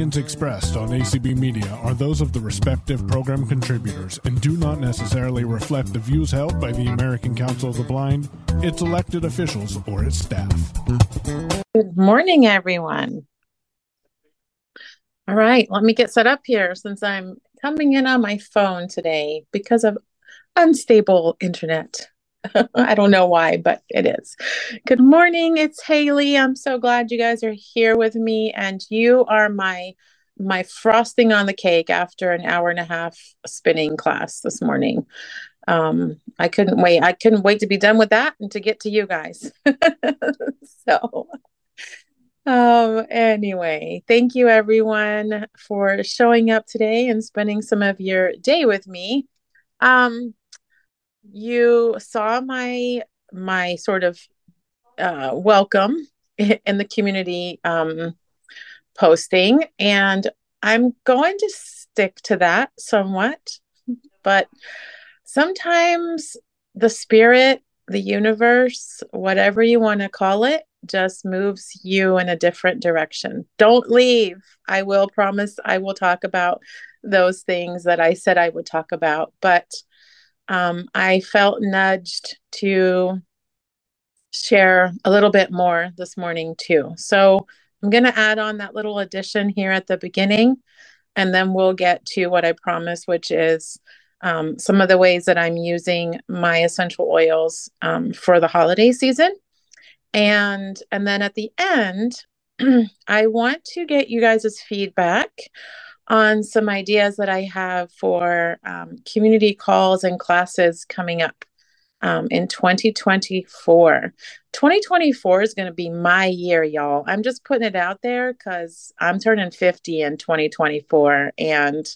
opinions expressed on ACB Media are those of the respective program contributors and do not necessarily reflect the views held by the American Council of the Blind, its elected officials, or its staff. Good morning, everyone. All right, let me get set up here since I'm coming in on my phone today because of unstable internet. I don't know why, but it is. Good morning. It's Hayley. I'm so glad you guys are here with me and you are my my frosting on the cake after an hour and a half spinning class this morning. Um, I couldn't wait. I couldn't wait to be done with that and to get to you guys. so um anyway, thank you everyone for showing up today and spending some of your day with me. Um you saw my my sort of uh, welcome in the community um, posting, and I'm going to stick to that somewhat. But sometimes the spirit, the universe, whatever you want to call it, just moves you in a different direction. Don't leave. I will promise I will talk about those things that I said I would talk about. But um, I felt nudged to share a little bit more this morning, too. So I'm going to add on that little addition here at the beginning, and then we'll get to what I promised, which is um, some of the ways that I'm using my essential oils um, for the holiday season. And and then at the end, I want to get you guys' feedback on some ideas that I have for um, community calls and classes coming up um, in 2024. 2024 is going to be my year, y'all. I'm just putting it out there because I'm turning 50 in 2024 and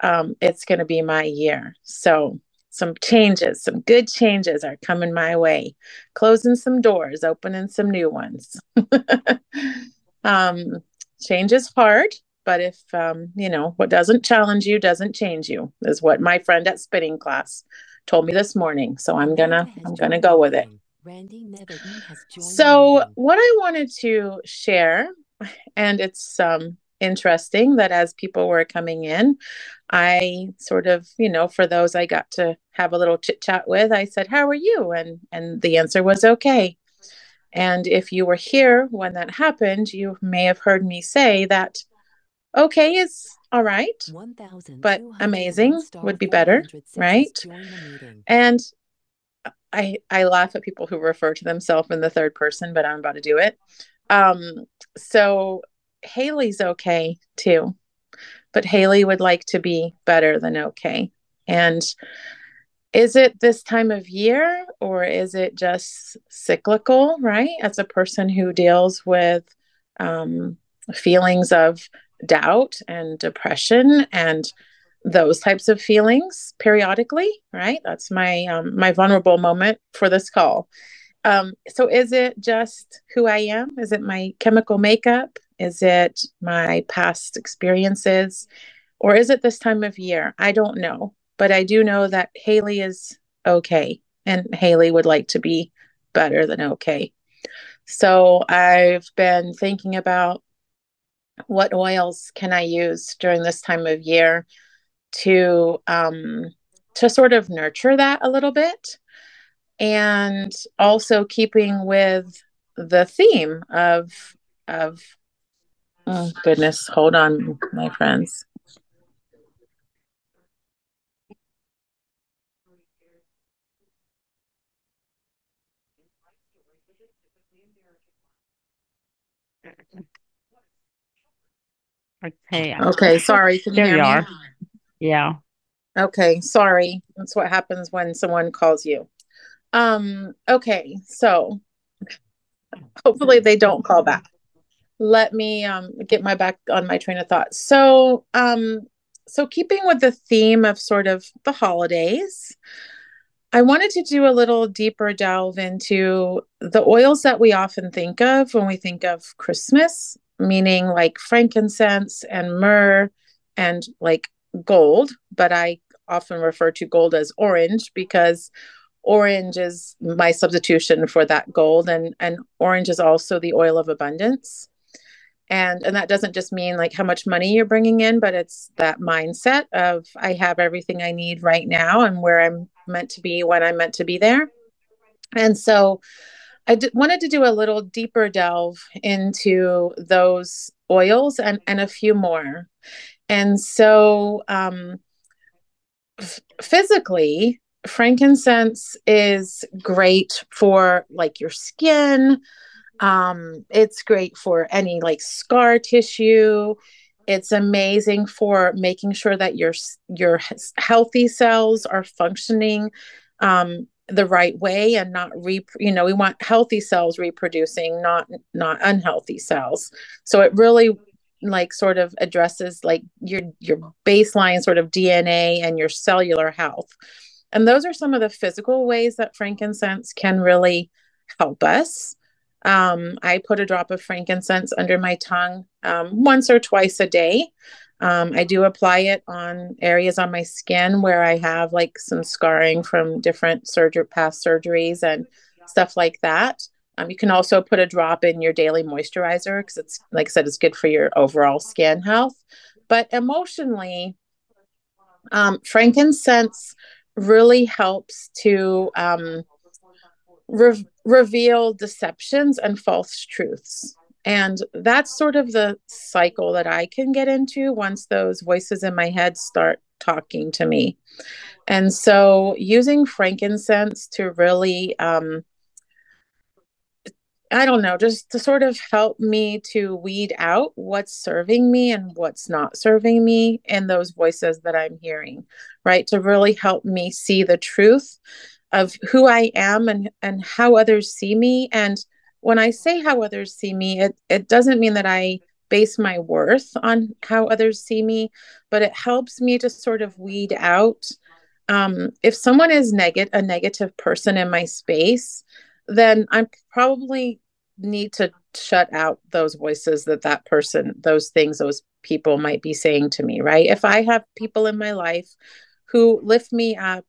um, it's going to be my year. So, some changes, some good changes are coming my way. Closing some doors, opening some new ones. um, change is hard but if um, you know what doesn't challenge you doesn't change you is what my friend at spinning class told me this morning. So i'm gonna i'm gonna go with it. so what i wanted to share and it's um interesting that as people were coming in i sort of you know for those i got to have a little chit chat with i said how are you? And and the answer was okay. And if you were here when that happened you may have heard me say that okay is all right, but amazing would be better, right? And I I laugh at people who refer to themselves in the third person, but I'm about to do it. Um, so Hayley's okay too, but Hayley would like to be better than okay. And is it this time of year or is it just cyclical, right? As a person who deals with um, feelings of doubt and depression and those types of feelings periodically right? That's my um, my vulnerable moment for this call. Um, so is it just who i am? Is it my chemical makeup? Is it my past experiences? Or is it this time of year? I don't know. But i do know that hayley is okay and hayley would like to be better than okay. So i've been thinking about what oils can I use during this time of year to um, to sort of nurture that a little bit, and also keeping with the theme of of oh goodness, hold on, my friends. Okay. Okay, sorry. Can you There you are. Yeah. Okay, sorry. That's what happens when someone calls you. Um, okay, so hopefully they don't call back. Let me um get my back on my train of thought. So, um so keeping with the theme of sort of the holidays, I wanted to do a little deeper delve into the oils that we often think of when we think of Christmas meaning like frankincense and myrrh and like gold, but I often refer to gold as orange because orange is my substitution for that gold and and orange is also the oil of abundance. and and that doesn't just mean like how much money you're bringing in but it's that mindset of i have everything i need right now and where i'm meant to be when i'm meant to be there and so I d- wanted to do a little deeper delve into those oils and, and a few more. And so, um, f- physically, frankincense is great for like your skin. Um, it's great for any like scar tissue. It's amazing for making sure that your your healthy cells are functioning um, the right way and not re you know we want healthy cells reproducing not not unhealthy cells. So it really like sort of addresses like your your baseline sort of dna and your cellular health. And those are some of the physical ways that frankincense can really help us. Um, i put a drop of frankincense under my tongue um, once or twice a day um, I do apply it on areas on my skin where I have like some scarring from different surgery, past surgeries and stuff like that. Um, you can also put a drop in your daily moisturizer because it's, like I said, it's good for your overall skin health. But emotionally, um, frankincense really helps to um, re- reveal deceptions and false truths. And that's sort of the cycle that I can get into once those voices in my head start talking to me. And so using frankincense to really, um, I don't know, just to sort of help me to weed out what's serving me and what's not serving me in those voices that I'm hearing, right? To really help me see the truth of who I am and, and how others see me and when I say how others see me, it, it doesn't mean that I base my worth on how others see me, but it helps me to sort of weed out. Um, if someone is negative, a negative person in my space, then I probably need to shut out those voices that that person, those things, those people might be saying to me, right? If I have people in my life who lift me up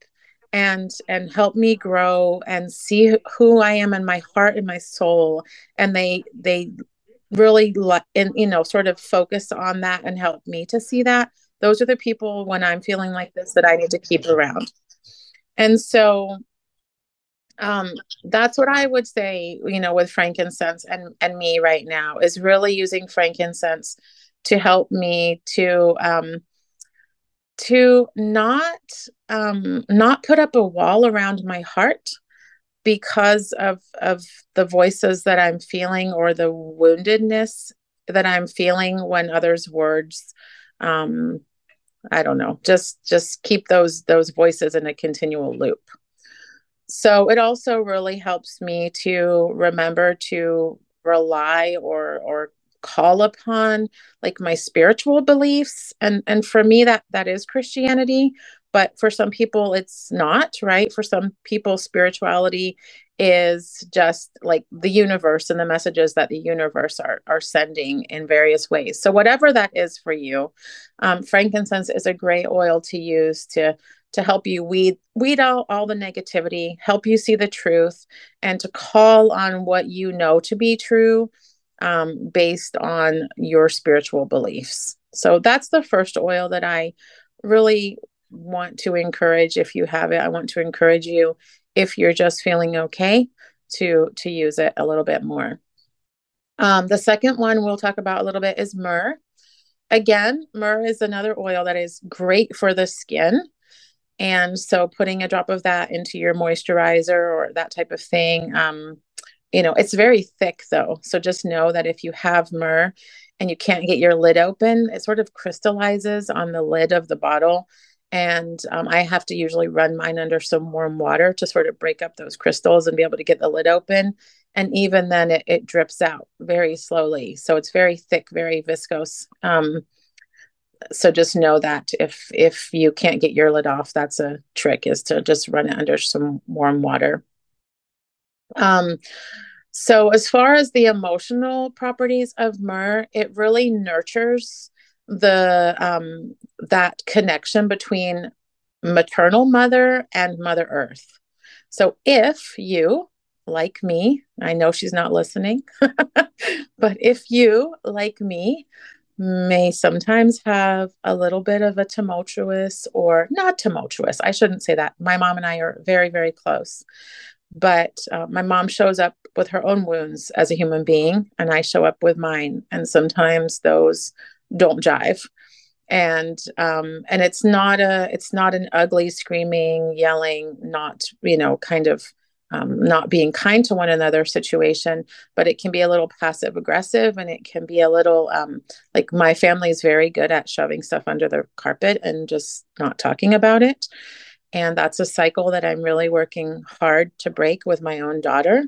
and and help me grow and see who I am in my heart and my soul. And they they really let and you know sort of focus on that and help me to see that. Those are the people when I'm feeling like this that I need to keep around. And so um that's what I would say you know with frankincense and and me right now is really using frankincense to help me to um to not um, not put up a wall around my heart because of of the voices that I'm feeling or the woundedness that I'm feeling when others' words um, I don't know just just keep those those voices in a continual loop. So it also really helps me to remember to rely or or call upon like my spiritual beliefs. And and for me that that is christianity. But for some people it's not right? For some people spirituality is just like the universe and the messages that the universe are are sending in various ways. So whatever that is for you um, frankincense is a great oil to use to to help you weed weed out all the negativity help you see the truth and to call on what you know to be true um, based on your spiritual beliefs. So that's the first oil that I really want to encourage if you have it. I want to encourage you if you're just feeling okay to to use it a little bit more. Um, the second one we'll talk about a little bit is myrrh. Again, myrrh is another oil that is great for the skin. And so putting a drop of that into your moisturizer or that type of thing um, you know it's very thick though. So just know that if you have myrrh and you can't get your lid open it sort of crystallizes on the lid of the bottle. And um, i have to usually run mine under some warm water to sort of break up those crystals and be able to get the lid open. And even then it, it drips out very slowly. So it's very thick very viscous. um, so just know that if if you can't get your lid off that's a trick is to just run it under some warm water um, so, as far as the emotional properties of myrrh, it really nurtures the um, that connection between maternal mother and Mother Earth. So, if you like me, I know she's not listening, but if you, like me, may sometimes have a little bit of a tumultuous or not tumultuous, I shouldn't say that. My mom and I are very, very close. But uh, my mom shows up with her own wounds as a human being, and I show up with mine. And sometimes those don't jive and um and it's not a it's not an ugly screaming yelling not you know kind of um, not being kind to one another situation, but it can be a little passive aggressive and it can be a little um, like my family is very good at shoving stuff under the carpet and just not talking about it. And that's a cycle that I'm really working hard to break with my own daughter.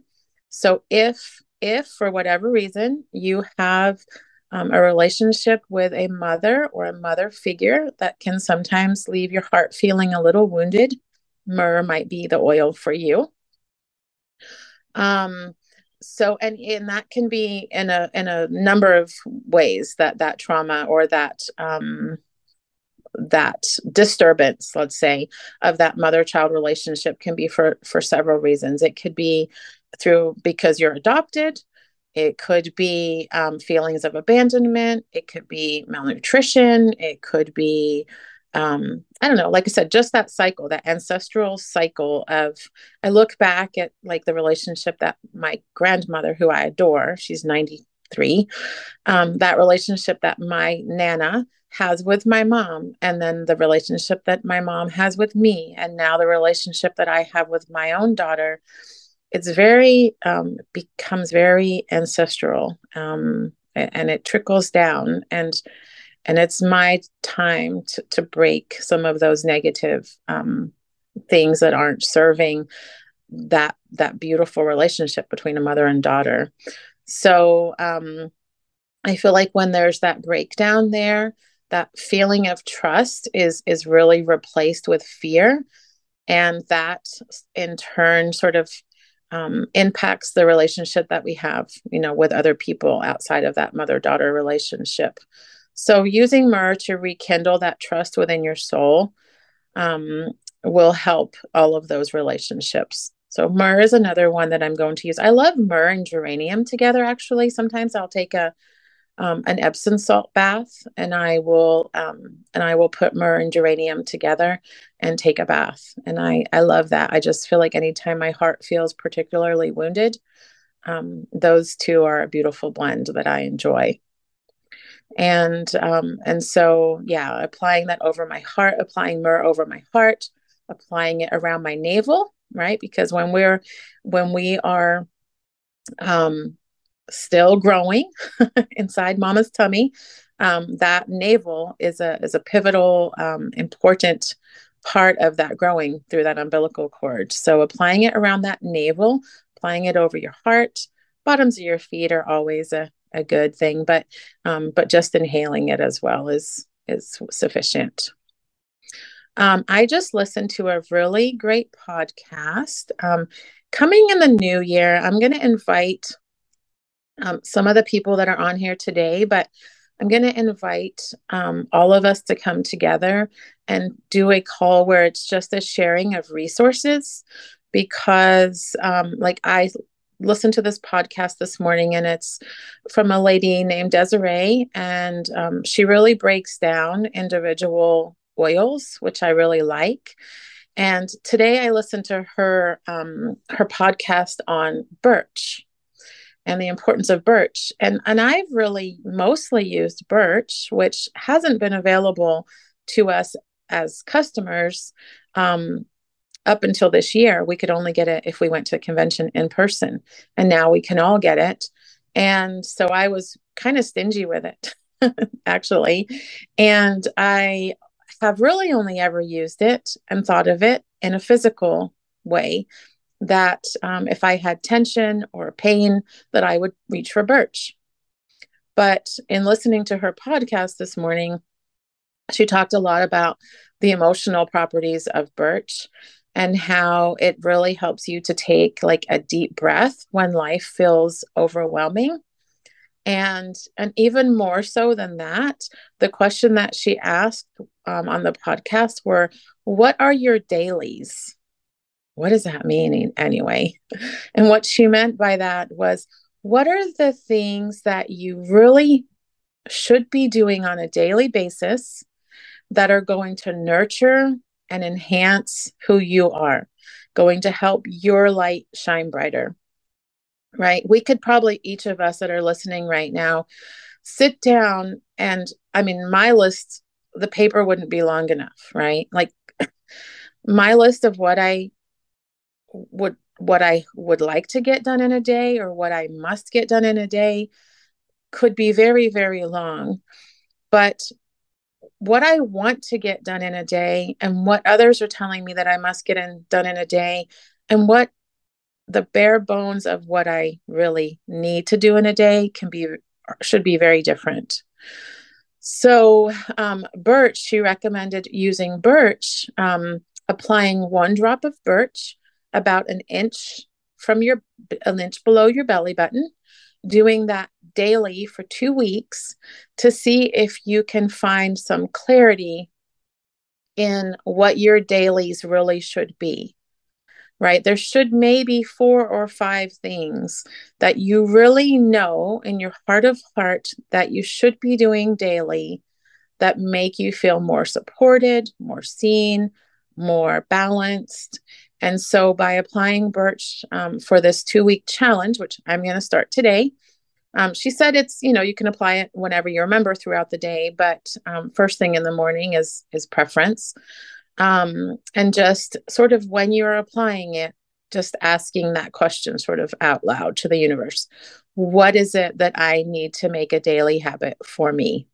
So if if for whatever reason you have um, a relationship with a mother or a mother figure that can sometimes leave your heart feeling a little wounded, myrrh might be the oil for you. Um, so and and that can be in a in a number of ways that that trauma or that um that disturbance let's say of that mother child relationship can be for for several reasons. It could be through because you're adopted. It could be um, feelings of abandonment. It could be malnutrition. It could be um, I don't know, like I said, just that cycle, that ancestral cycle of, I look back at like the relationship that my grandmother, who I adore, she's 93, um, that relationship that my Nana has with my mom, and then the relationship that my mom has with me, and now the relationship that I have with my own daughter. It's very, um, becomes very ancestral um, and it trickles down. And and it's my time to, to break some of those negative um, things that aren't serving that that beautiful relationship between a mother and daughter so um, i feel like when there's that breakdown there that feeling of trust is is really replaced with fear and that in turn sort of um, impacts the relationship that we have you know with other people outside of that mother daughter relationship so, using myrrh to rekindle that trust within your soul um, will help all of those relationships. So, myrrh is another one that I'm going to use. I love myrrh and geranium together, actually. Sometimes I'll take a um, an Epsom salt bath, and I will um, and I will put myrrh and geranium together and take a bath. And I I love that. I just feel like anytime my heart feels particularly wounded, um, those two are a beautiful blend that I enjoy and um, and so yeah applying that over my heart applying myrrh over my heart applying it around my navel right because when we're when we are um, still growing inside mama's tummy um, that navel is a is a pivotal um, important part of that growing through that umbilical cord. So applying it around that navel applying it over your heart bottoms of your feet are always a, a good thing but um, but just inhaling it as well is is sufficient. Um, i just listened to a really great podcast. Um, coming in the new year i'm going to invite um, some of the people that are on here today but i'm going to invite um, all of us to come together and do a call where it's just a sharing of resources because um, like i listened to this podcast this morning, and it's from a lady named Desiree, and um, she really breaks down individual oils, which I really like. And today I listened to her um, her podcast on birch and the importance of birch. And and I've really mostly used birch, which hasn't been available to us as customers um, up until this year, we could only get it if we went to a convention in person. And now we can all get it. And so I was kind of stingy with it, actually. And I have really only ever used it and thought of it in a physical way that um, if I had tension or pain, that I would reach for birch. But in listening to her podcast this morning, she talked a lot about the emotional properties of birch and how it really helps you to take like a deep breath when life feels overwhelming and and even more so than that the question that she asked um, on the podcast were what are your dailies what does that mean anyway? And what she meant by that was, what are the things that you really should be doing on a daily basis that are going to nurture and enhance who you are, going to help your light shine brighter? Right? We could probably, each of us that are listening right now, sit down and, I mean, my list, the paper wouldn't be long enough, right? Like, my list of what I would what I would like to get done in a day or what I must get done in a day could be very very long but what I want to get done in a day and what others are telling me that I must get in, done in a day and what the bare bones of what I really need to do in a day can be should be very different. So, um, birch, she recommended using birch, um, applying one drop of birch about an inch from your an inch below your belly button doing that daily for 2 weeks to see if you can find some clarity in what your dailies really should be right? There should maybe four or five things that you really know in your heart of heart that you should be doing daily that make you feel more supported more seen more balanced and so, by applying Birch um, for this two week challenge, which I'm going to start today, um, she said it's you know you can apply it whenever you remember throughout the day, but um, first thing in the morning is is preference, um, and just sort of when you're applying it, just asking that question sort of out loud to the universe: What is it that I need to make a daily habit for me?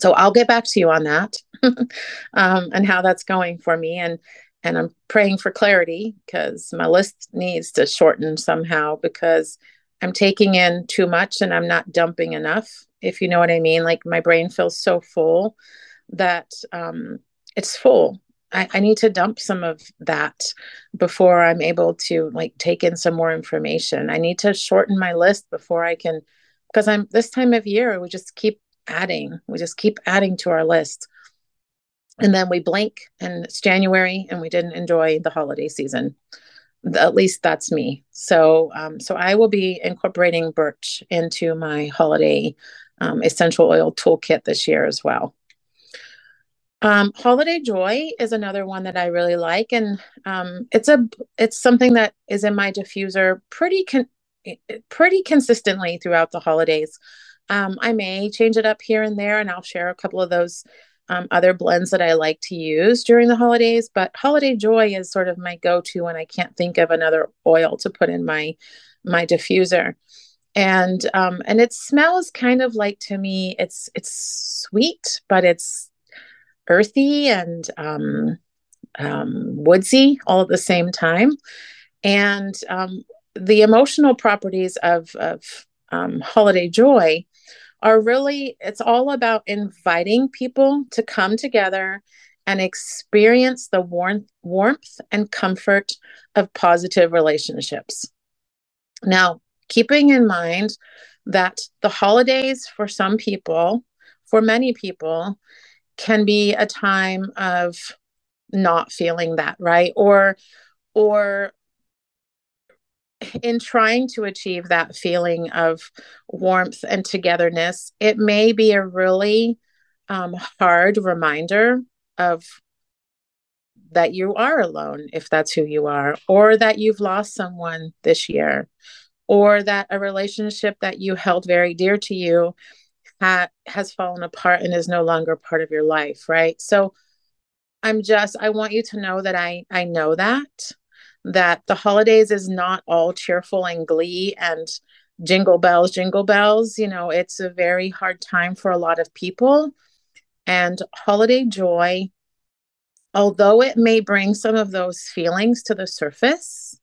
So I'll get back to you on that um, and how that's going for me. And and I'm praying for clarity because my list needs to shorten somehow because I'm taking in too much and I'm not dumping enough, if you know what I mean. Like my brain feels so full that um, it's full. I, I need to dump some of that before I'm able to like take in some more information. I need to shorten my list before I can, because I'm this time of year, we just keep adding, we just keep adding to our list and then we blink and it's january and we didn't enjoy the holiday season. At least that's me. So um, so i will be incorporating birch into my holiday um, essential oil toolkit this year as well. Um, holiday joy is another one that i really like and um, it's a it's something that is in my diffuser pretty con- pretty consistently throughout the holidays. Um, i may change it up here and there and i'll share a couple of those um, other blends that I like to use during the holidays, but Holiday Joy is sort of my go-to when I can't think of another oil to put in my my diffuser. And um, and it smells kind of like to me, it's it's sweet, but it's earthy and um, um, woodsy all at the same time. And um, the emotional properties of of um, Holiday Joy are really it's all about inviting people to come together and experience the warmth warmth and comfort of positive relationships. Now keeping in mind that the holidays for some people for many people can be a time of not feeling that right? Or or in trying to achieve that feeling of warmth and togetherness, it may be a really um, hard reminder of that you are alone if that's who you are, or that you've lost someone this year, or that a relationship that you held very dear to you ha- has fallen apart and is no longer part of your life, right? So I'm just, I want you to know that I I know that that the holidays is not all cheerful and glee and jingle bells, jingle bells. You know, it's a very hard time for a lot of people. And holiday joy, although it may bring some of those feelings to the surface,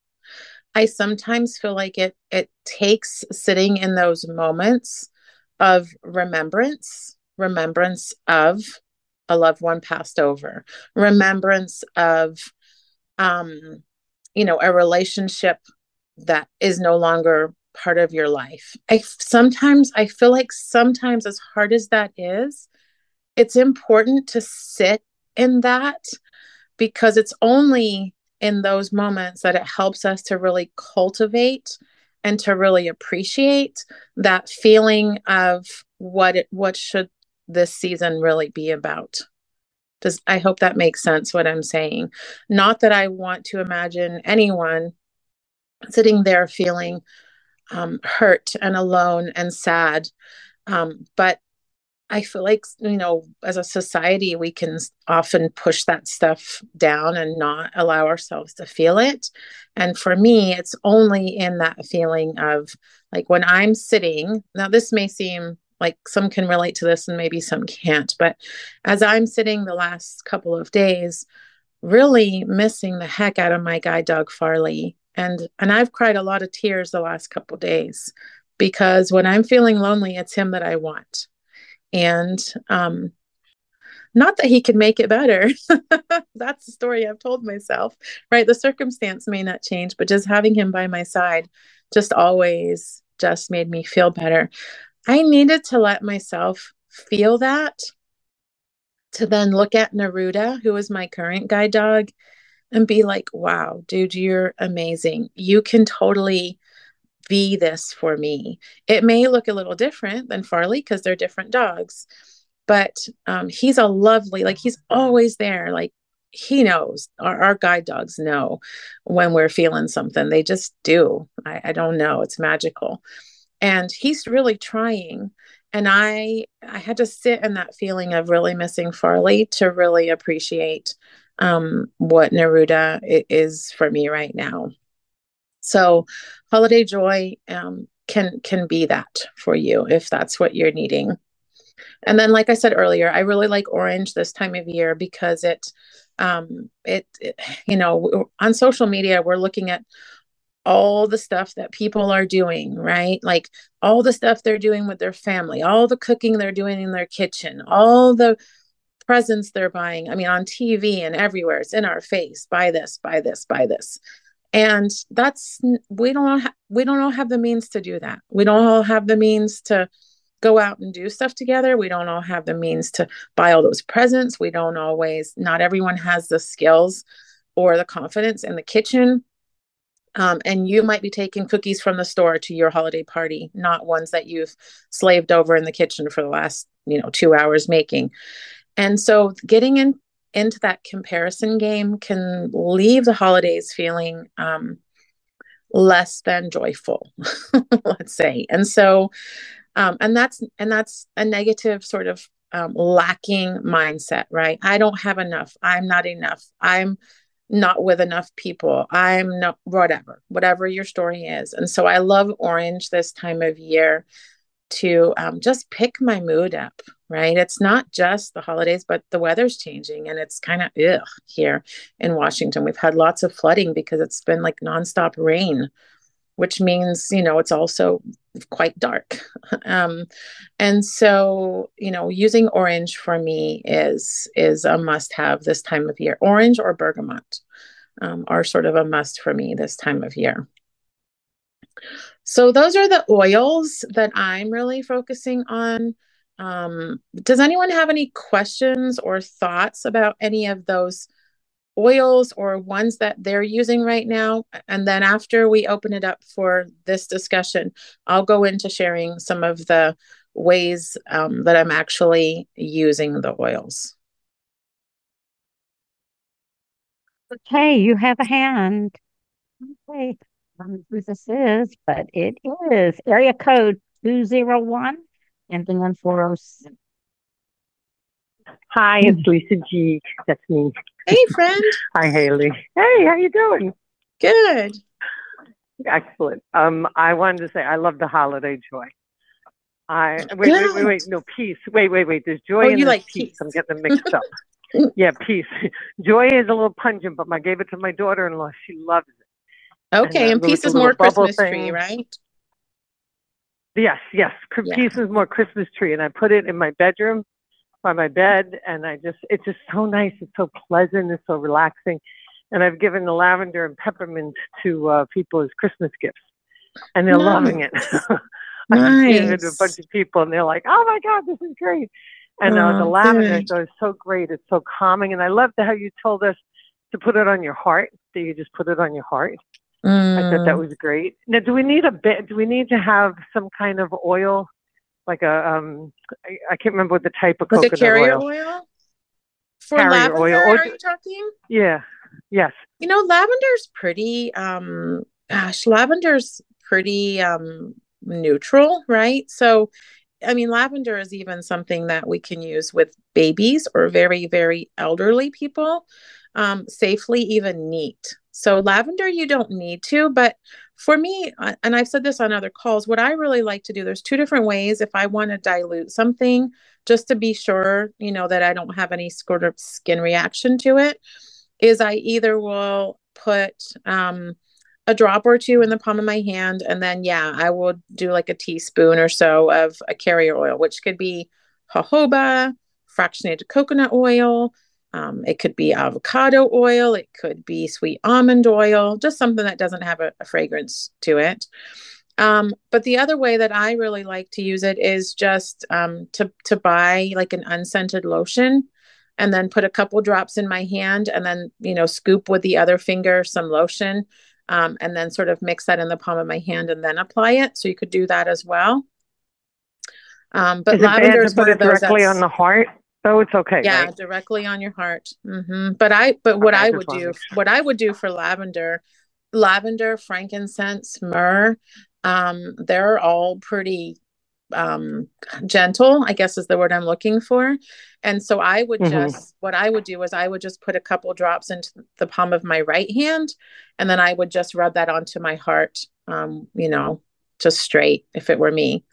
I sometimes feel like it it takes sitting in those moments of remembrance, remembrance of a loved one passed over, remembrance of um you know a relationship that is no longer part of your life. I sometimes i feel like sometimes as hard as that is it's important to sit in that because it's only in those moments that it helps us to really cultivate and to really appreciate that feeling of what it what should this season really be about does i hope that makes sense what i'm saying not that i want to imagine anyone sitting there feeling um, hurt and alone and sad um, but I feel like, you know, as a society, we can often push that stuff down and not allow ourselves to feel it. And for me, it's only in that feeling of like when I'm sitting, now this may seem like some can relate to this and maybe some can't, but as I'm sitting the last couple of days, really missing the heck out of my guy dog Farley. And and I've cried a lot of tears the last couple days because when I'm feeling lonely, it's him that I want and um, not that he could make it better. That's the story I've told myself, right? The circumstance may not change, but just having him by my side just always just made me feel better. I needed to let myself feel that to then look at Neruda, who is my current guide dog, and be like, wow, dude, you're amazing. You can totally be this for me. It may look a little different than Farley because they're different dogs, but um, he's a lovely, like he's always there. Like he knows, our, our guide dogs know when we're feeling something. They just do. I, I don't know. It's magical. And he's really trying. And I I had to sit in that feeling of really missing Farley to really appreciate um, what Neruda is for me right now. So, holiday joy um, can can be that for you if that's what you're needing. And then, like I said earlier, I really like orange this time of year because it, um, it, it you know, on social media we're looking at all the stuff that people are doing, right? Like all the stuff they're doing with their family, all the cooking they're doing in their kitchen, all the presents they're buying. I mean, on TV and everywhere, it's in our face. Buy this, buy this, buy this. And that's we don't ha- we don't all have the means to do that. We don't all have the means to go out and do stuff together. We don't all have the means to buy all those presents. We don't always not everyone has the skills or the confidence in the kitchen um, and you might be taking cookies from the store to your holiday party not ones that you've slaved over in the kitchen for the last you know two hours making. And so getting in into that comparison game can leave the holidays feeling um, less than joyful let's say. And so um, and that's and that's a negative sort of um, lacking mindset right? I don't have enough. I'm not enough. I'm not with enough people i'm not whatever whatever your story is and so i love orange this time of year to um, just pick my mood up right? It's not just the holidays, but the weather's changing and it's kind of ugh here in Washington. We've had lots of flooding because it's been like nonstop rain, which means, you know, it's also quite dark. Um, and so, you know, using orange for me is is a must have this time of year. Orange or bergamot um, are sort of a must for me this time of year. So those are the oils that I'm really focusing on um, does anyone have any questions or thoughts about any of those oils or ones that they're using right now? And then after we open it up for this discussion, I'll go into sharing some of the ways um, that I'm actually using the oils. Okay, you have a hand. Okay, I don't know who this is, but it is area code 201 ending on 406. Hi, it's Lisa G. That's me. Hey, friend. Hi, Hayley. Hey, how you doing? Good. Excellent. Um, I wanted to say I love the holiday joy. I wait, wait, wait, wait, no peace. Wait, wait, wait. There's joy Oh, and you like peace. peace. I'm getting them mixed up. yeah, peace. Joy is a little pungent, but I gave it to my daughter-in-law. She loves it. Okay, uh, and peace is more Christmas tree, right? Yes, yes. Yeah. Peace is more Christmas tree, and I put it in my bedroom by my bed, and I just it's just so nice. It's so pleasant. It's so relaxing, and I've given the lavender and peppermint to uh, people as Christmas gifts, and they're loving it. I've given it to a bunch of people, and they're like, "Oh my God, this is great!" And uh, the Oh, lavender good. so is so great. It's so calming, and I love the, how you told us to put it on your heart. That you just put it on your heart. I thought that Mm. was great. Now, do we need a bit? Do we need to have some kind of oil, like a um? I, I can't remember what the type of Was carrier oil. oil? For Carrier lavender, oil, or are you talking? Yeah. Yes. You know, lavender's pretty um gosh, lavender's pretty um neutral, right? So I mean, lavender is even something that we can use with babies or very, very elderly people, um, safely, even neat. So lavender, you don't need to, but for me, and I've said this on other calls, what I really like to do, there's two different ways. If I want to dilute something, just to be sure, you know, that I don't have any sort of skin reaction to it, is I either will put um, a drop or two in the palm of my hand, and then yeah, I will do like a teaspoon or so of a carrier oil, which could be jojoba, fractionated coconut oil. Um, it could be avocado oil. It could be sweet almond oil, just something that doesn't have a, a fragrance to it. Um, but the other way that I really like to use it is just um, to to buy like an unscented lotion and then put a couple drops in my hand and then you know scoop with the other finger some lotion um, and then sort of mix that in the palm of my hand and then apply it so you could do that as well um, but is lavender to is put one it of those directly on the heart? So it's okay. yeah Right? directly on your heart hmm but i but what Okay, I would do what i would do for lavender lavender frankincense myrrh um they're all pretty um gentle i guess is the word i'm looking for and so i would Mhm. just what i would do is i would just put a couple drops into the palm of my right hand and then i would just rub that onto my heart um you know just straight if it were me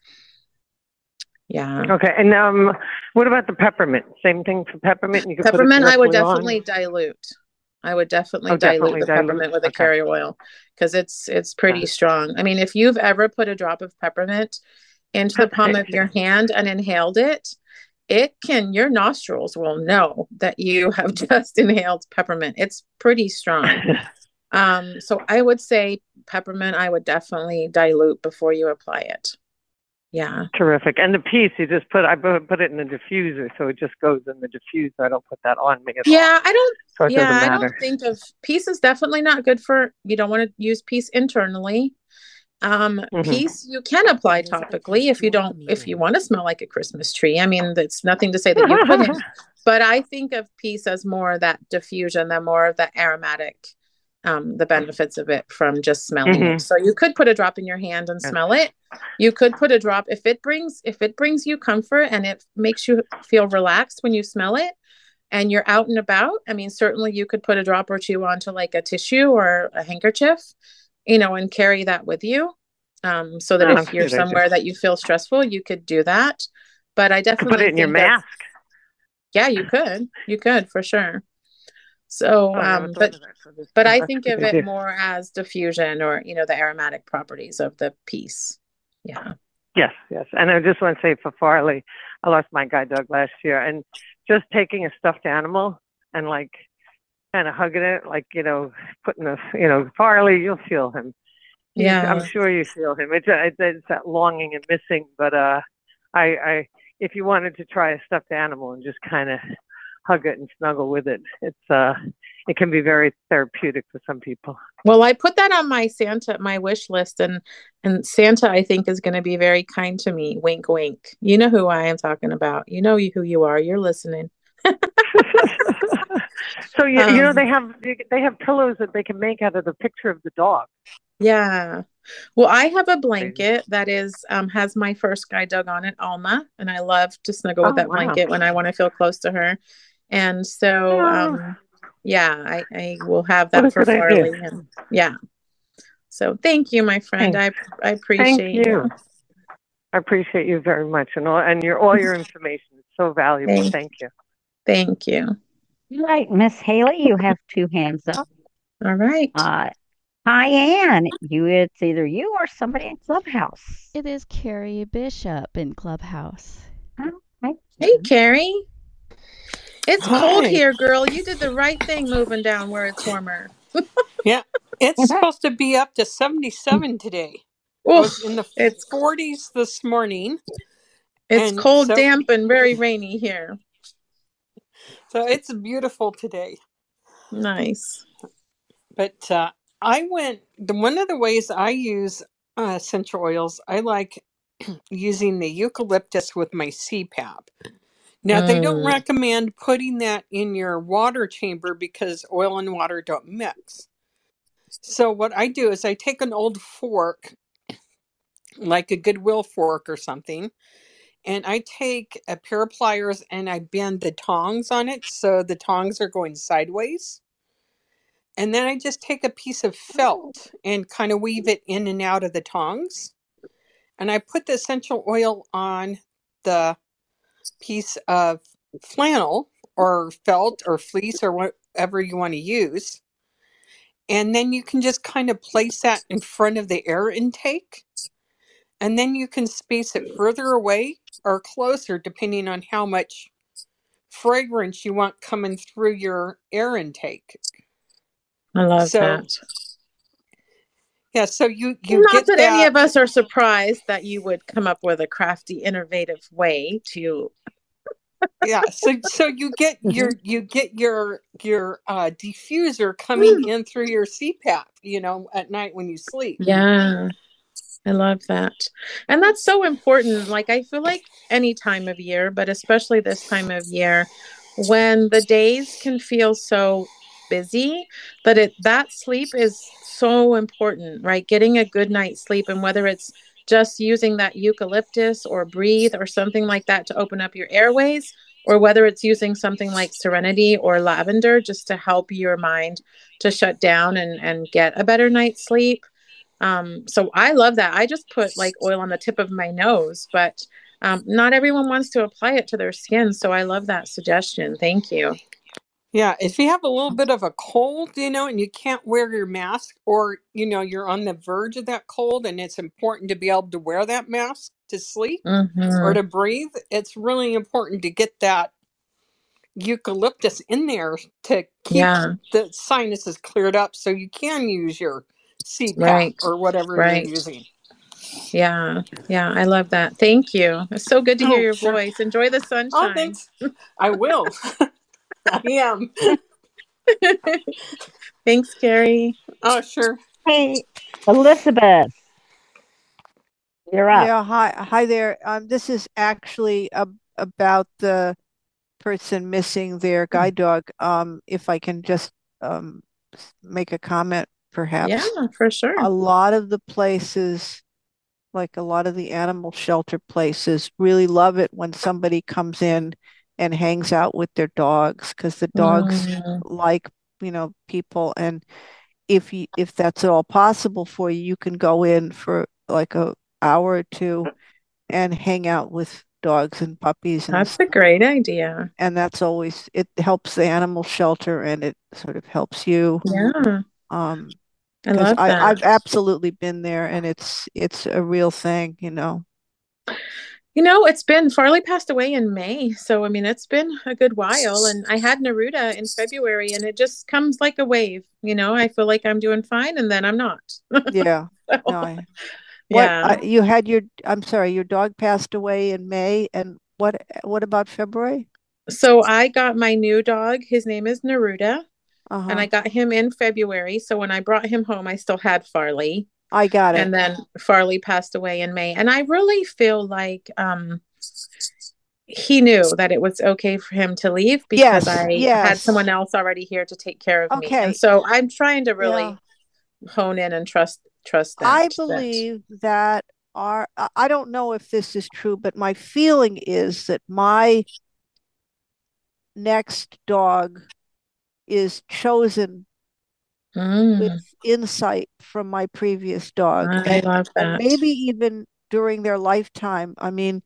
yeah Okay. And um, what about the peppermint? Same thing for peppermint. You peppermint i would directly on? definitely dilute i would definitely Oh, dilute definitely the dilute. peppermint with a carrier oil because it's it's pretty Okay. strong i mean if you've ever put a drop of peppermint into the palm of your hand and inhaled it it can your nostrils will know that you have just inhaled peppermint it's pretty strong um so i would say peppermint i would definitely dilute before you apply it yeah Terrific. And the piece, you just put, I put put it in the diffuser, so it just goes in the diffuser. I don't put that on me at all. yeah i don't So it yeah, I don't think of peace is definitely not good for you don't want to use peace internally. Um, Mhm. peace you can apply topically if you don't if you want to smell like a Christmas tree. I mean, that's nothing to say that you couldn't. but I think of peace as more that diffusion, than more of that aromatic, um, the benefits of it from just smelling Mhm. it. So you could put a drop in your hand and smell it. You could put a drop if it brings if it brings you comfort and it makes you feel relaxed when you smell it and you're out and about. I mean, certainly you could put a drop or two onto like a tissue or a handkerchief, you know, and carry that with you. Um, so that Oh, if you're somewhere that you feel stressful, you could do that. But I definitely put it in your mask. yeah, you could. You could for sure. So, Oh, um, but of that. So this- but I think of it more as diffusion or you know the aromatic properties of the piece. Yeah. Yes, yes. And I just want to say for Farley, I lost my guide dog last year, and just taking a stuffed animal and like kind of hugging it, like you know, putting a you know Farley, you'll feel him. Yeah. I'm sure you feel him. It's it's, it's that longing and missing. But uh, I I if you wanted to try a stuffed animal and just kind of hug it and snuggle with it, it's uh it can be very therapeutic for some people. Well, I put that on my Santa my wish list, and and Santa I think is going to be very kind to me. Wink, wink. You know who I am talking about. You know who you are. You're listening. so you, you know Um, they have they have pillows that they can make out of the picture of the dog. Yeah. Well, I have a blanket that is um has my first guide dog on it, Alma, and I love to snuggle with Oh, that wow. blanket when I want to feel close to her. And so Oh. um yeah, I, I will have that a for good. Farley. And, yeah. So thank you, my friend. I I appreciate Thank you. I appreciate you very much, and all and your all your information is so valuable. Thank- Thank you. Thank you. All right, Miss Hayley, you have two hands up. All right. Uh, hi, Anne. You, it's either you or somebody in Clubhouse. It is Carrie Bishop in Clubhouse. Hi. Hey, Carrie. It's cold here, girl. You did the right thing moving down where it's warmer. Yeah, it's supposed to be up to 77 today. It Oof, was in the it's 40s this morning. it's and cold, so- damp, and very rainy here. So it's beautiful today. Nice. But uh, I went, the, one of the ways I use uh, essential oils, I like using the eucalyptus with my CPAP. Now, they don't Mm. recommend putting that in your water chamber because oil and water don't mix. So, what I do is I take an old fork, like a Goodwill fork or something, and I take a pair of pliers and I bend the tongs on it so the tongs are going sideways. And then I just take a piece of felt and kind of weave it in and out of the tongs. And I put the essential oil on the piece of flannel or felt or fleece or whatever you want to use. And then you can just kind of place that in front of the air intake. And then you can space it further away or closer depending on how much fragrance you want coming through your air intake. I love So that. Yeah, so you you Not get that any of us are surprised that you would come up with a crafty, innovative way to. yeah, so so you get your you get your your uh diffuser coming in through your CPAP, you know, at night when you sleep. Yeah, I love that. And that's so important. Like, I feel like any time of year, but especially this time of year, when the days can feel so busy, but it that sleep is so important, right? Getting a good night's sleep, and whether it's just using that eucalyptus or breathe or something like that to open up your airways, or whether it's using something like serenity or lavender just to help your mind to shut down and and get a better night's sleep um, so I love that. I just put like oil on the tip of my nose, but um, not everyone wants to apply it to their skin. So I love that suggestion. Thank you. Yeah, if you have a little bit of a cold, you know, and you can't wear your mask or, you know, you're on the verge of that cold and it's important to be able to wear that mask to sleep or hmm to breathe, it's really important to get that eucalyptus in there to keep Yeah, the sinuses cleared up so you can use your CPAP right, or whatever you're right. using. Yeah, yeah. I love that. Thank you. It's so good to hear Oh, your sure. voice. Enjoy the sunshine. Oh, sunshine. thanks. I will. I am. Thanks, Carrie. Oh, sure. Hey, Elizabeth, you're up. Yeah, hi, hi there. Um, this is actually ab about the person missing their guide dog. Um, if I can just um make a comment, perhaps. Yeah, for sure. A lot of the places, like a lot of the animal shelter places, really love it when somebody comes in and hangs out with their dogs because the dogs Mm, like, you know, people. And if you if that's at all possible for you, you can go in for like a hour or two and hang out with dogs and puppies and that's a great idea. and that's always it helps the animal shelter and it sort of helps you. Yeah, Um, I love I that. I've absolutely been there and it's it's a real thing, you know. You know, it's been Farley passed away in May, so I mean, it's been a good while. And I had Neruda in February, and it just comes like a wave. You know, I feel like I'm doing fine, and then I'm not. Yeah. So, No, I, what yeah. I, you had your I'm sorry, your dog passed away in May and what what about February? So I got my new dog. His name is Neruda, and I Uh-huh. got him in February. So when I brought him home, I still had Farley, I got it. and then Farley passed away in May. And I really feel like um, he knew that it was okay for him to leave because Yes, I had someone else already here to take care of me. Okay. And so I'm trying to really Yeah. hone in and trust trust that. I believe that our, I I don't know if this is true, but my feeling is that my next dog is chosen Mm, with insight from my previous dog. I And, love that. maybe even during their lifetime. I mean,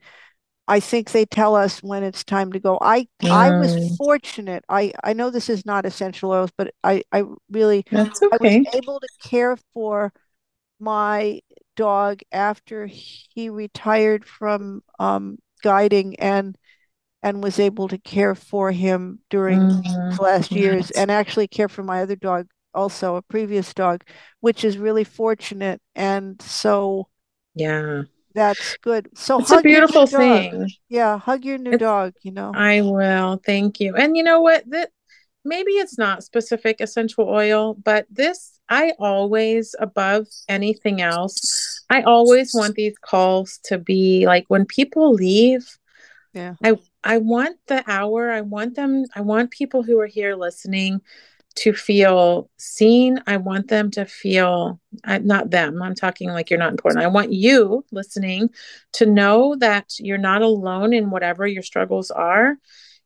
I think they tell us when it's time to go. I I was Mm, fortunate. I I know this is not essential oils, but I I really that's I was able to care for my dog after he retired from um, guiding and and was able to care for him during Mm, last years yes. and actually care for my other dog also, a previous dog, which is really fortunate. And so Yeah. that's good. So It's a hug your new beautiful dog. thing. Yeah, hug your new It's dog, you know. I will. Thank you. And you know what? That maybe it's not specific essential oil, but this I always above anything else, I always want these calls to be like when people leave, Yeah. I I want the hour, I want them, I want people who are here listening to feel seen. I want them to feel I, not them. I'm talking like you're not important. I want you listening to know that you're not alone in whatever your struggles are.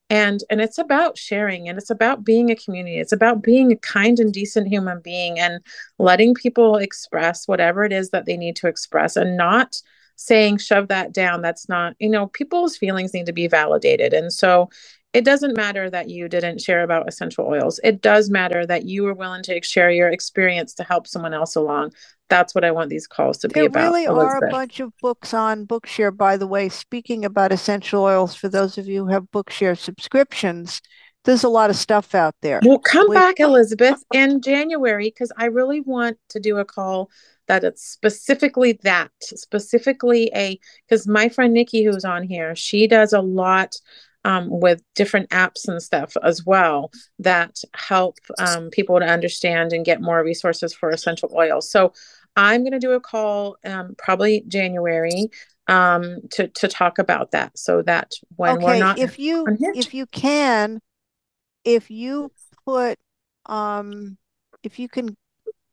And and it's about sharing and it's about being a community. It's about being a kind and decent human being and letting people express whatever it is that they need to express and not saying shove that down that's not you know people's feelings need to be validated and so it doesn't matter that you didn't share about essential oils. It does matter that you were willing to share your experience to help someone else along. That's what I want these calls to be about. There really are Elizabeth. a bunch of books on Bookshare, by the way. Speaking about essential oils, for those of you who have Bookshare subscriptions, there's a lot of stuff out there. Well, come back, Elizabeth, in January because I really want to do a call that it's specifically that, specifically a because my friend Nikki, who's on here, she does a lot um, with different apps and stuff as well that help um, people to understand and get more resources for essential oils. So I'm going to do a call um, probably January um, to to talk about that, so that when we're not if you if you can, if you put um if you can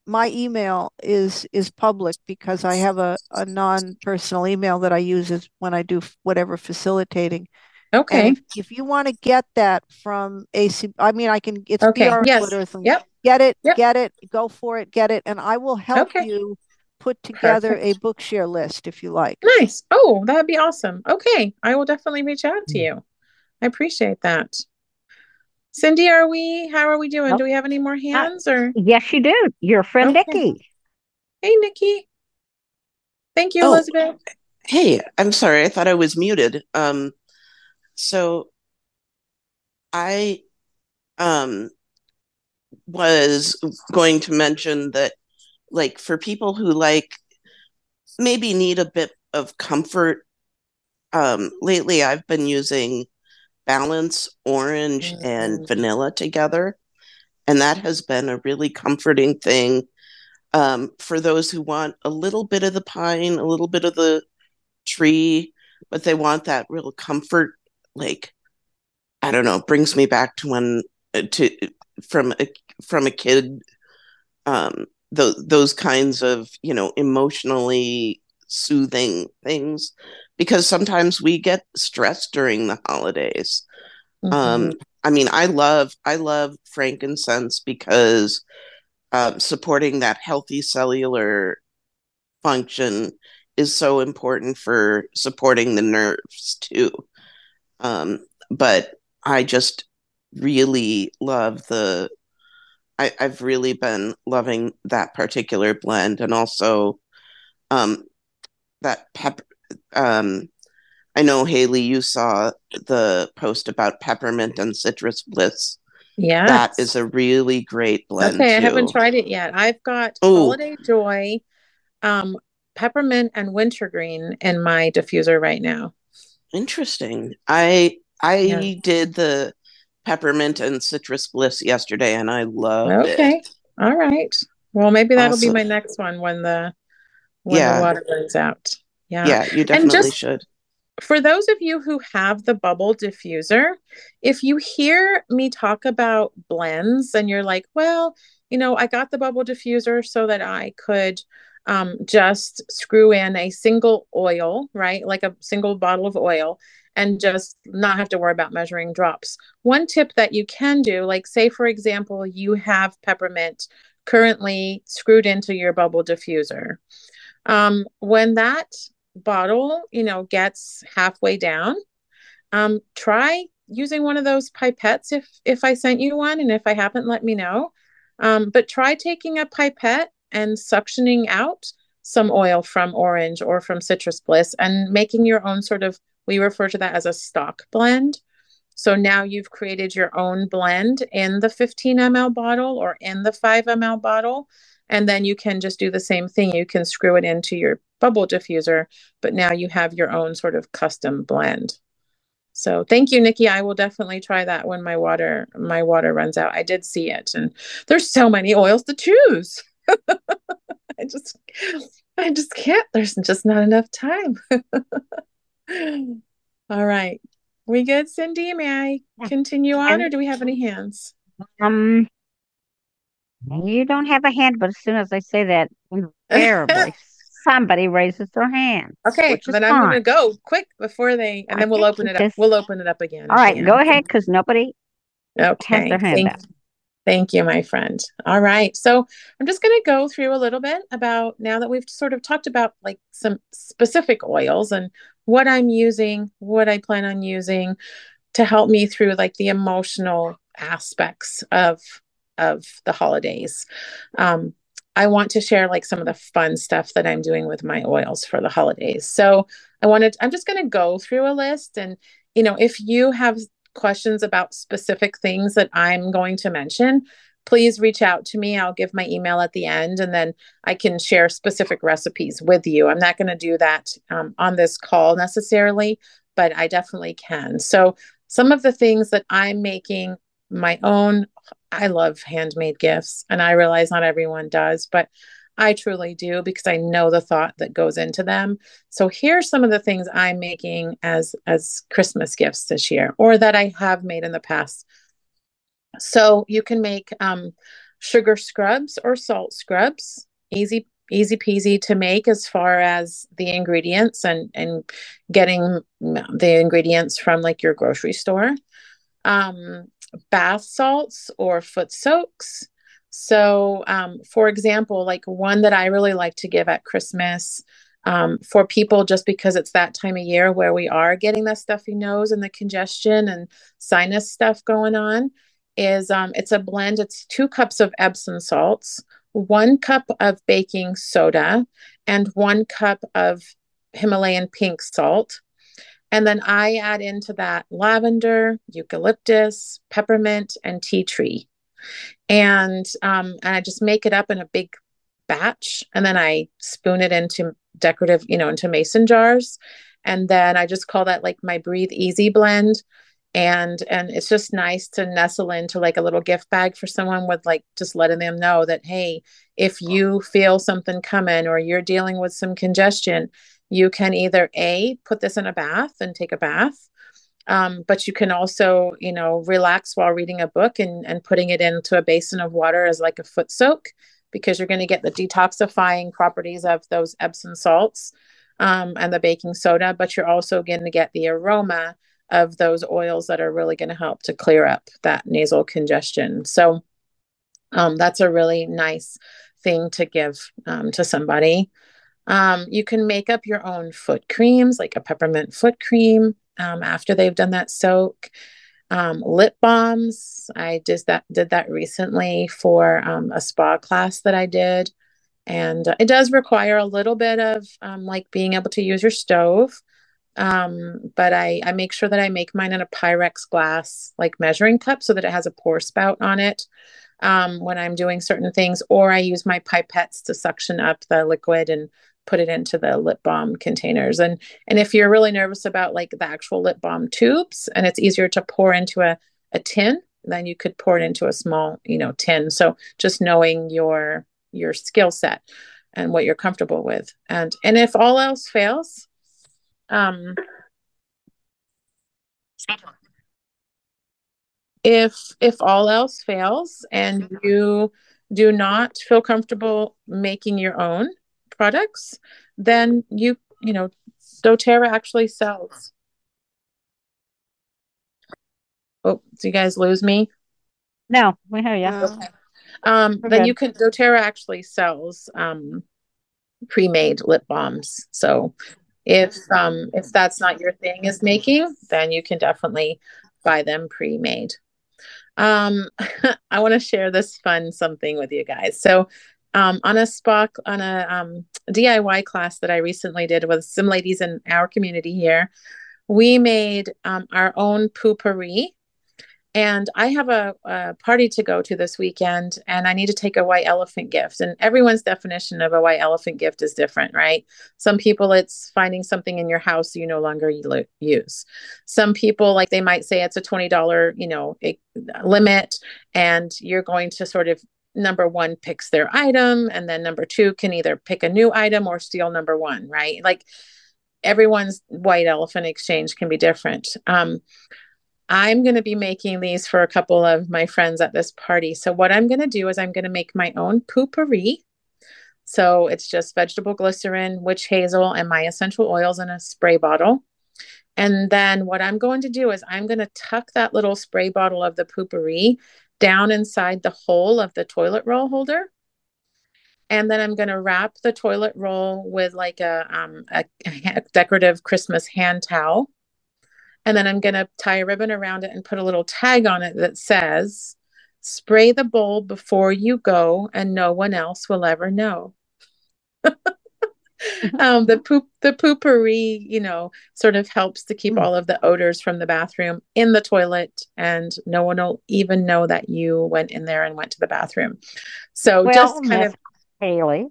my email is is public because I have a, a non-personal email that I use as when I do whatever facilitating. Okay. And if, if you want to get that from AC, I mean, I can, it's Okay, BR yes, Twitter yep, Get it, yep. get it, go for it, get it, and I will help Okay. you put together a Perfect. Bookshare list if you like. Nice. Oh, that'd be awesome. Okay. I will definitely reach out to you. I appreciate that. Cindy, are we, how are we doing? Oh, Do we have any more hands or? Yes, you do. Your friend Okay. Nikki. Hey, Nikki. Thank you, Oh. Elizabeth. Hey, I'm sorry. I thought I was muted. Um, so I um was going to mention that like for people who like maybe need a bit of comfort, um lately I've been using Balance Orange and Mhm. Vanilla together, and that has been a really comforting thing um for those who want a little bit of the pine, a little bit of the tree, but they want that real comfort, like I don't know, brings me back to when uh, to from a from a kid, um, those those kinds of you know emotionally soothing things, because sometimes we get stressed during the holidays. Um, Mhm. I mean, I love I love frankincense because um, supporting that healthy cellular function is so important for supporting the nerves too. Um, but I just really love the. I, I've really been loving that particular blend, and also um, that pep. Um, I know Hayley, you saw the post about peppermint and citrus bliss. Yeah, That is a really great blend Okay, I haven't tried it yet. I've got Ooh. Holiday Joy, um, peppermint and wintergreen in my diffuser right now. Interesting. I I Yeah. did the peppermint and citrus bliss yesterday, and I loved Okay. it. All right. Well, maybe that'll be my next one when the when Yeah. the water runs out. Yeah. Yeah, you definitely just- should. for those of you who have the bubble diffuser, if you hear me talk about blends and you're like, well, you know, I got the bubble diffuser so that I could um, just screw in a single oil, right? Like a single bottle of oil and just not have to worry about measuring drops. One tip that you can do, like, say, for example, you have peppermint currently screwed into your bubble diffuser. Um, when that bottle, you know, gets halfway down, um, try using one of those pipettes if if I sent you one, and if I haven't, let me know. Um, but try taking a pipette and suctioning out some oil from orange or from citrus bliss and making your own sort of we refer to that as a stock blend. So now you've created your own blend in the 15 ml bottle or in the 5 ml bottle. And then you can just do the same thing. You can screw it into your bubble diffuser, but now you have your own sort of custom blend. So thank you, Nikki. I will definitely try that when my water my water runs out. I did see it, and there's so many oils to choose. I just I just can't. There's just not enough time. All right. We good, Cindy? May I continue on, or do we have any hands? Um, you don't have a hand, but as soon as I say that, invariably somebody raises their hand. Okay, then I'm going to go quick before they, and then we'll open it up. We'll open it up again. All right, go ahead, because nobody okay. has their hand Thank, up. Thank you, my friend. All right. So I'm just going to go through a little bit about now that we've sort of talked about like some specific oils and what I'm using, what I plan on using to help me through like the emotional aspects of of the holidays. Um, I want to share like some of the fun stuff that I'm doing with my oils for the holidays. So I wanted I'm just going to go through a list and you know if you have questions about specific things that I'm going to mention, please reach out to me. I'll give my email at the end and then I can share specific recipes with you. I'm not going to do that um, on this call necessarily, but I definitely can. So, some of the things that I'm making my own, I love handmade gifts, and I realize not everyone does, but I truly do because I know the thought that goes into them. So here's some of the things I'm making as as Christmas gifts this year or that I have made in the past. So you can make um, sugar scrubs or salt scrubs. Easy easy peasy to make as far as the ingredients and and getting the ingredients from like your grocery store. Um, bath salts or foot soaks so, um, for example, like one that I really like to give at Christmas um, for people just because it's that time of year where we are getting the stuffy nose and the congestion and sinus stuff going on is um, it's a blend. It's two cups of Epsom salts, one cup of baking soda, and one cup of Himalayan pink salt. And then I add into that lavender, eucalyptus, peppermint, and tea tree and um, and I just make it up in a big batch, and then I spoon it into decorative, you know, into mason jars, and then I just call that like my breathe easy blend. And and it's just nice to nestle into like a little gift bag for someone with like just letting them know that hey, if you feel something coming or you're dealing with some congestion, you can either a put this in a bath and take a bath um, but you can also, you know, relax while reading a book and, and putting it into a basin of water as like a foot soak because you're going to get the detoxifying properties of those Epsom salts um, and the baking soda, but you're also going to get the aroma of those oils that are really going to help to clear up that nasal congestion. So um, that's a really nice thing to give um, to somebody. Um, you can make up your own foot creams, like a peppermint foot cream um, after they've done that soak. Um, lip balms. I just that did that recently for um, a spa class that I did, and it does require a little bit of um, like being able to use your stove. Um, but I I make sure that I make mine in a Pyrex glass like measuring cup so that it has a pour spout on it um, when I'm doing certain things, or I use my pipettes to suction up the liquid and put it into the lip balm containers. And and if you're really nervous about like the actual lip balm tubes and it's easier to pour into a, a tin then you could pour it into a small you know tin. So just knowing your your skill set and what you're comfortable with. And and if all else fails um if if all else fails and you do not feel comfortable making your own products, then you you know doTERRA actually sells. Oh, do you guys lose me? No, we hear you. Okay. Um, then you can doTERRA actually sells um, pre-made lip balms. So if um, if that's not your thing is making, then you can definitely buy them pre-made. Um, I want to share this fun something with you guys. So um, on a Spock on a um, DIY class that I recently did with some ladies in our community here. We made um, our own Poo-Pourri, And I have a, a, party to go to this weekend, and I need to take a white elephant gift. And everyone's definition of a white elephant gift is different, right? Some people, it's finding something in your house you no longer use. Some people, like they might say it's a $20, you know, limit, and you're going to sort of number one picks their item, and then number two can either pick a new item or steal number one, right? Like everyone's white elephant exchange can be different. Um, I'm going to be making these for a couple of my friends at this party. So, what I'm going to do is I'm going to make my own Poo-Pourri. So, it's just vegetable glycerin, witch hazel, and my essential oils in a spray bottle. And then, what I'm going to do is I'm going to tuck that little spray bottle of the Poo-Pourri down inside the hole of the toilet roll holder. And then I'm going to wrap the toilet roll with like a, um, a, a decorative Christmas hand towel and then I'm going to tie a ribbon around it and put a little tag on it that says, spray the bowl before you go and no one else will ever know. um, the poop, the Poo-Pourri, you know, sort of helps to keep hmm. all of the odors from the bathroom in the toilet, and no one will even know that you went in there and went to the bathroom. So well, just kind Ms. of Hayley,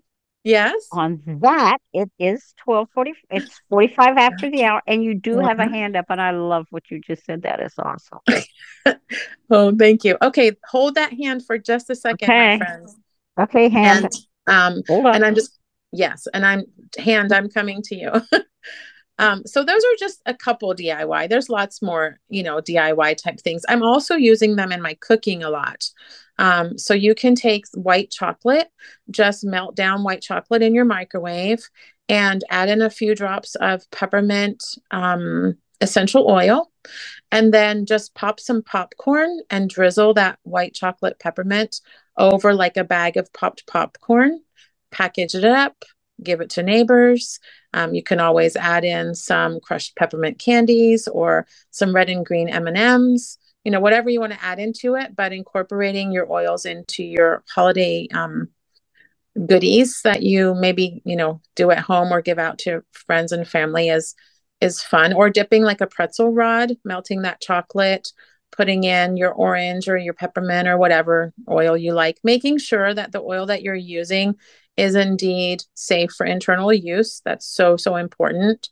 Yes. On that, it is twelve forty. It's forty five after the hour, and you do have a hand up, and I love what you just said. That is awesome. oh, thank you. Okay, hold that hand for just a second, okay. my friends. Okay, hand. And, um, hold on. And I'm just yes, and I'm hand. I'm coming to you. um, so those are just a couple DIY. There's lots more, you know, DIY type things. I'm also using them in my cooking a lot. Um, so you can take white chocolate, just melt down white chocolate in your microwave and add in a few drops of peppermint um, essential oil. And then just pop some popcorn and drizzle that white chocolate peppermint over like a bag of popped popcorn. Package it up, give it to neighbors. Um, you can always add in some crushed peppermint candies or some red and green M&Ms you know whatever you want to add into it but incorporating your oils into your holiday um, goodies that you maybe you know do at home or give out to friends and family is is fun or dipping like a pretzel rod melting that chocolate putting in your orange or your peppermint or whatever oil you like making sure that the oil that you're using is indeed safe for internal use. That's so so important.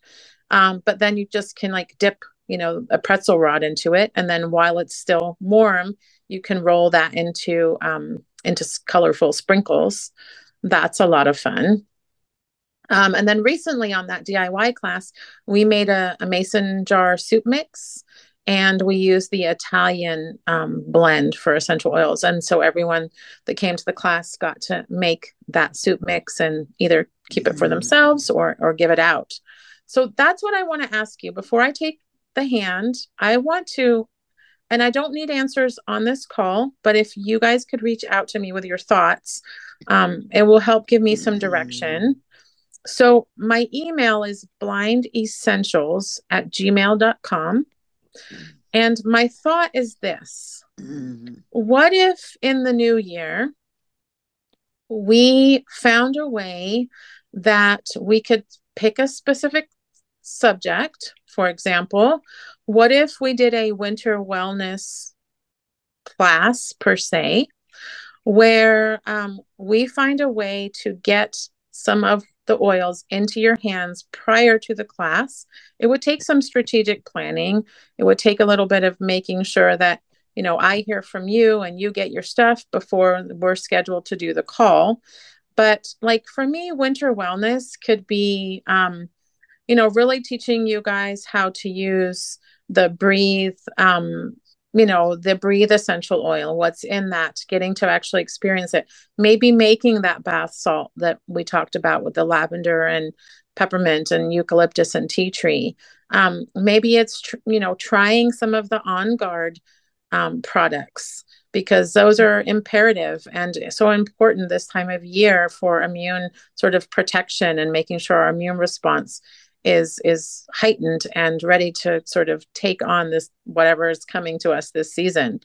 Um, but then you just can like dip you know a pretzel rod into it. And then while it's still warm you can roll that into um, into colorful sprinkles. That's a lot of fun. Um, and then recently on that diy class we made a, a mason jar soup mix and we used the italian um, blend for essential oils and so everyone that came to the class got to make that soup mix and either keep it for themselves or or give it out so that's what i want to ask you before i take the hand. I want to, and I don't need answers on this call, but if you guys could reach out to me with your thoughts, um, it will help give me some direction. So my email is blindessentials at gmail.com. And my thought is this. What if in the new year we found a way that we could pick a specific subject? For example, what if we did a winter wellness class per se, where um, we find a way to get some of the oils into your hands prior to the class? It would take some strategic planning. It would take a little bit of making sure that you know i hear from you and you get your stuff before we're scheduled to do the call but like for me winter wellness could be um, you know, really teaching you guys how to use the breathe, um, you know, the breathe essential oil, what's in that, getting to actually experience it. Maybe making that bath salt that we talked about with the lavender and peppermint and eucalyptus and tea tree. Um, maybe it's, tr- you know, trying some of the on guard um, products because those are imperative and so important this time of year for immune sort of protection and making sure our immune response is is heightened and ready to sort of take on this whatever is coming to us this season.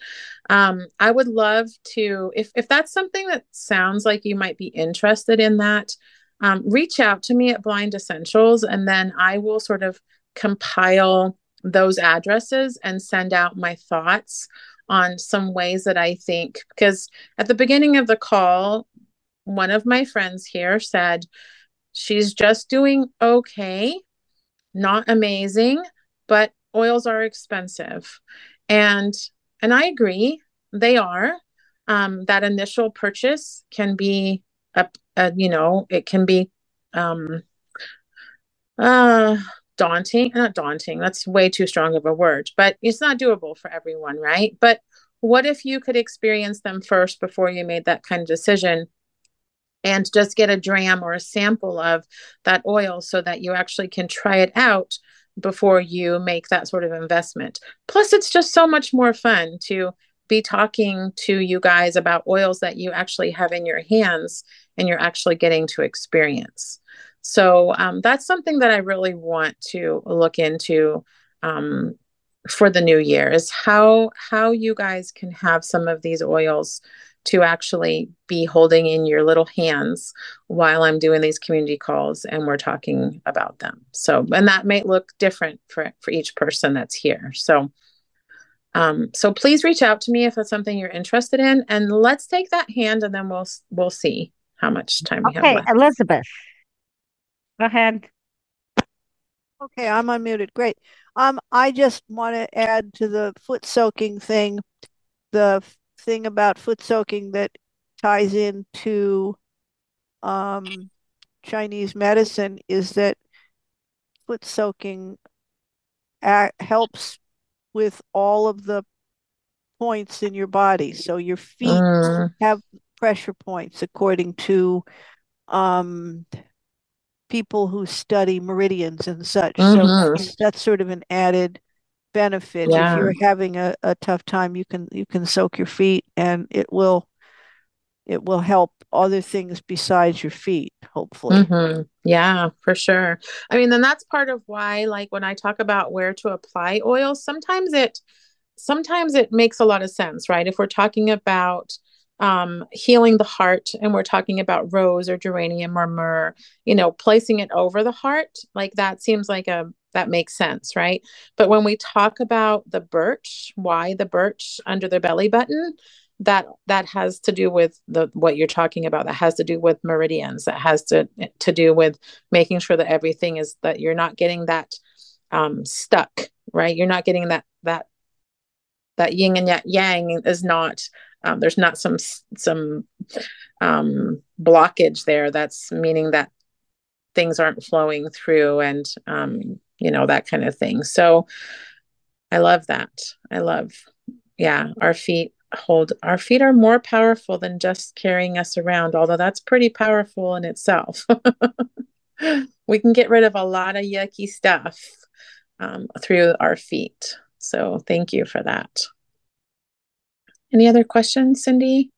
Um, i would love to if if that's something that sounds like you might be interested in that um, reach out to me at blind essentials and then i will sort of compile those addresses and send out my thoughts on some ways that I think, because at the beginning of the call, one of my friends here said she's just doing okay, not amazing, but oils are expensive. And and I agree, they are. Um, that initial purchase can be a, a you know, it can be um uh daunting not daunting that's way too strong of a word but it's not doable for everyone right but what if you could experience them first before you made that kind of decision and just get a dram or a sample of that oil so that you actually can try it out before you make that sort of investment. Plus, it's just so much more fun to be talking to you guys about oils that you actually have in your hands and you're actually getting to experience. So, um, that's something that I really want to look into um, for the new year is how how you guys can have some of these oils to actually be holding in your little hands while I'm doing these community calls and we're talking about them. So, and that may look different for, for each person that's here. So, um, so please reach out to me if that's something you're interested in, and let's take that hand, and then we'll we'll see how much time we okay, have left. Elizabeth, go ahead. Okay, I'm unmuted. Great. Um, I just want to add to the foot soaking thing. The thing about foot soaking that ties into um, Chinese medicine is that foot soaking helps with all of the points in your body. So your feet mm. have pressure points according to um, people who study meridians and such. Mm-hmm. So that's sort of an added benefit yeah. if you're having a, a tough time you can you can soak your feet and it will it will help other things besides your feet hopefully mm-hmm. yeah for sure i mean then that's part of why like when i talk about where to apply oil sometimes it sometimes it makes a lot of sense right if we're talking about um, healing the heart and we're talking about rose or geranium or myrrh you know placing it over the heart like that seems like a that makes sense, right? But when we talk about the birch, why the birch under the belly button, that that has to do with the what you're talking about. That has to do with meridians. That has to to do with making sure that everything is that you're not getting that um, stuck, right? You're not getting that that that yin and yang is not um, there's not some some um, blockage there. That's meaning that things aren't flowing through and um, you know, that kind of thing. So I love that. I love, yeah, our feet hold, our feet are more powerful than just carrying us around, although that's pretty powerful in itself. we can get rid of a lot of yucky stuff um, through our feet. So thank you for that. Any other questions, Cindy?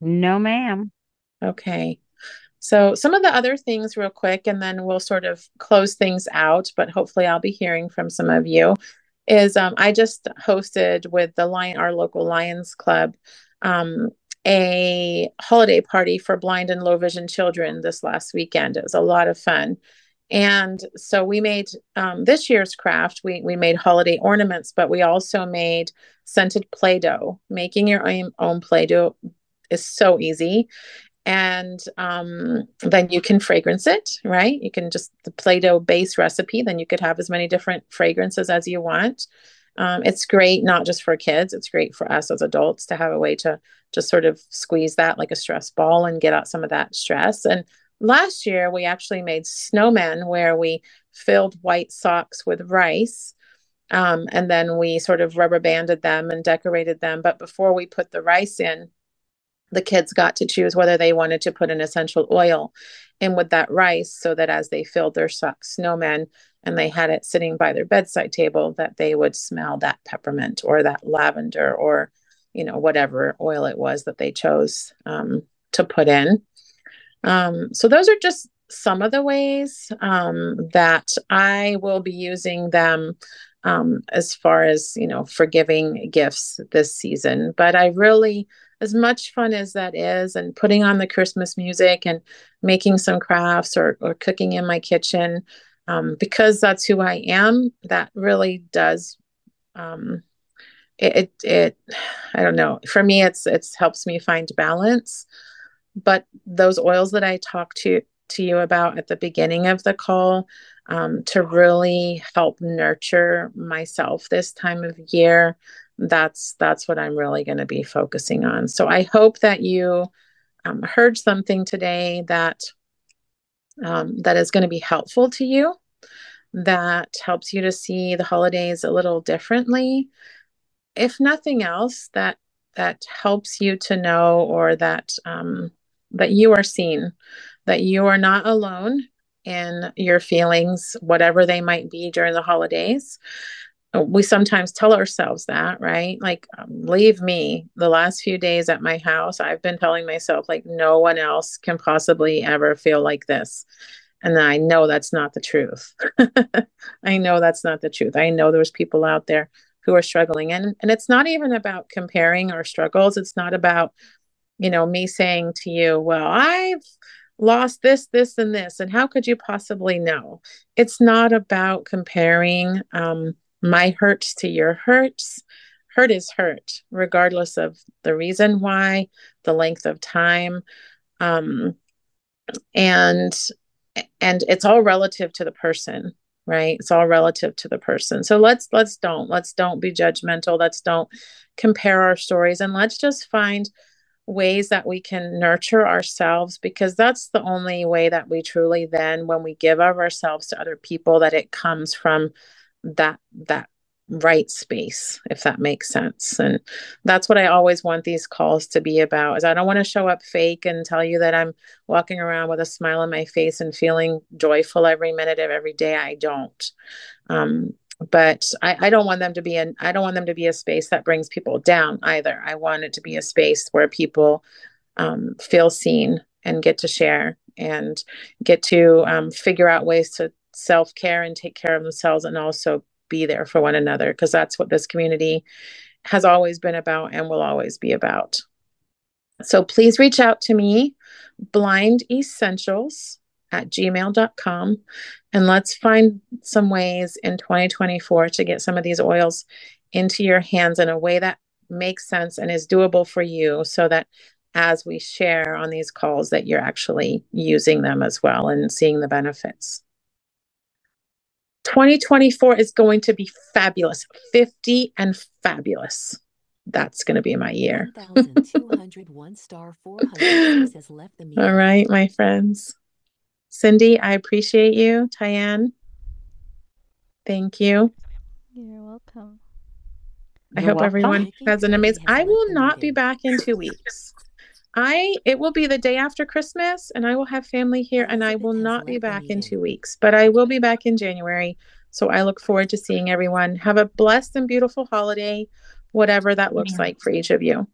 No, ma'am. Okay. So, some of the other things, real quick, and then we'll sort of close things out, but hopefully, I'll be hearing from some of you. Is um, I just hosted with the Lion, our local Lions Club, um, a holiday party for blind and low vision children this last weekend. It was a lot of fun. And so we made um, this year's craft. We we made holiday ornaments, but we also made scented Play-Doh. Making your own, own Play-Doh is so easy, and um, then you can fragrance it right you can just the play-doh base recipe then you could have as many different fragrances as you want um, it's great not just for kids it's great for us as adults to have a way to just sort of squeeze that like a stress ball and get out some of that stress and last year we actually made snowmen where we filled white socks with rice um, and then we sort of rubber banded them and decorated them. But before we put the rice in the kids got to choose whether they wanted to put an essential oil in with that rice so that as they filled their snowmen and they had it sitting by their bedside table that they would smell that peppermint or that lavender or you know whatever oil it was that they chose um, to put in um, so those are just some of the ways um, that i will be using them um, as far as you know forgiving gifts this season but i really as much fun as that is and putting on the christmas music and making some crafts or, or cooking in my kitchen um, because that's who i am that really does um, it, it, it I don't know. For me, it's it's helps me find balance. But those oils that I talked to to you about at the beginning of the call um, to really help nurture myself this time of year that's that's what i'm really going to be focusing on. So i hope that you um, heard something today that um, that is going to be helpful to you that helps you to see the holidays a little differently. If nothing else that that helps you to know or that um, that you are seen that you are not alone in your feelings, whatever they might be during the holidays. We sometimes tell ourselves that, right? Like, um, leave me. The last few days at my house, I've been telling myself, like, no one else can possibly ever feel like this. And I know that's not the truth. I know that's not the truth. I know there's people out there who are struggling. And, and it's not even about comparing our struggles. It's not about, you know, me saying to you, well, I've, lost this, this, and this. And how could you possibly know? It's not about comparing um, my hurts to your hurts. Hurt is hurt, regardless of the reason why, the length of time. Um, and and it's all relative to the person right it's all relative to the person so let's let's don't let's don't be judgmental let's don't compare our stories and let's just find ways that we can nurture ourselves because that's the only way that we truly then when we give of ourselves to other people that it comes from that that right space if that makes sense. And that's what i always want these calls to be about is i don't want to show up fake and tell you that i'm walking around with a smile on my face and feeling joyful every minute of every day. I don't. Um, but I, I don't want them to be an I don't want them to be a space that brings people down either. I want it to be a space where people um, feel seen and get to share and get to um, figure out ways to self care and take care of themselves and also be there for one another because that's what this community has always been about and will always be about. So please reach out to me, Blind Essentials at gmail.com. And let's find some ways in 2024 to get some of these oils into your hands in a way that makes sense and is doable for you so that as we share on these calls that you're actually using them as well and seeing the benefits. 2024 is going to be fabulous. 50 and fabulous. That's going to be my year. star All right, my friends. Cindy, I appreciate you. Tyann, thank you. You're welcome. I You're hope welcome. everyone has an amazing. I will not be back in two weeks. I it will be the day after Christmas, and I will have family here, and I will not be back in two weeks, but I will be back in January. So I look forward to seeing everyone. Have a blessed and beautiful holiday, whatever that looks like for each of you.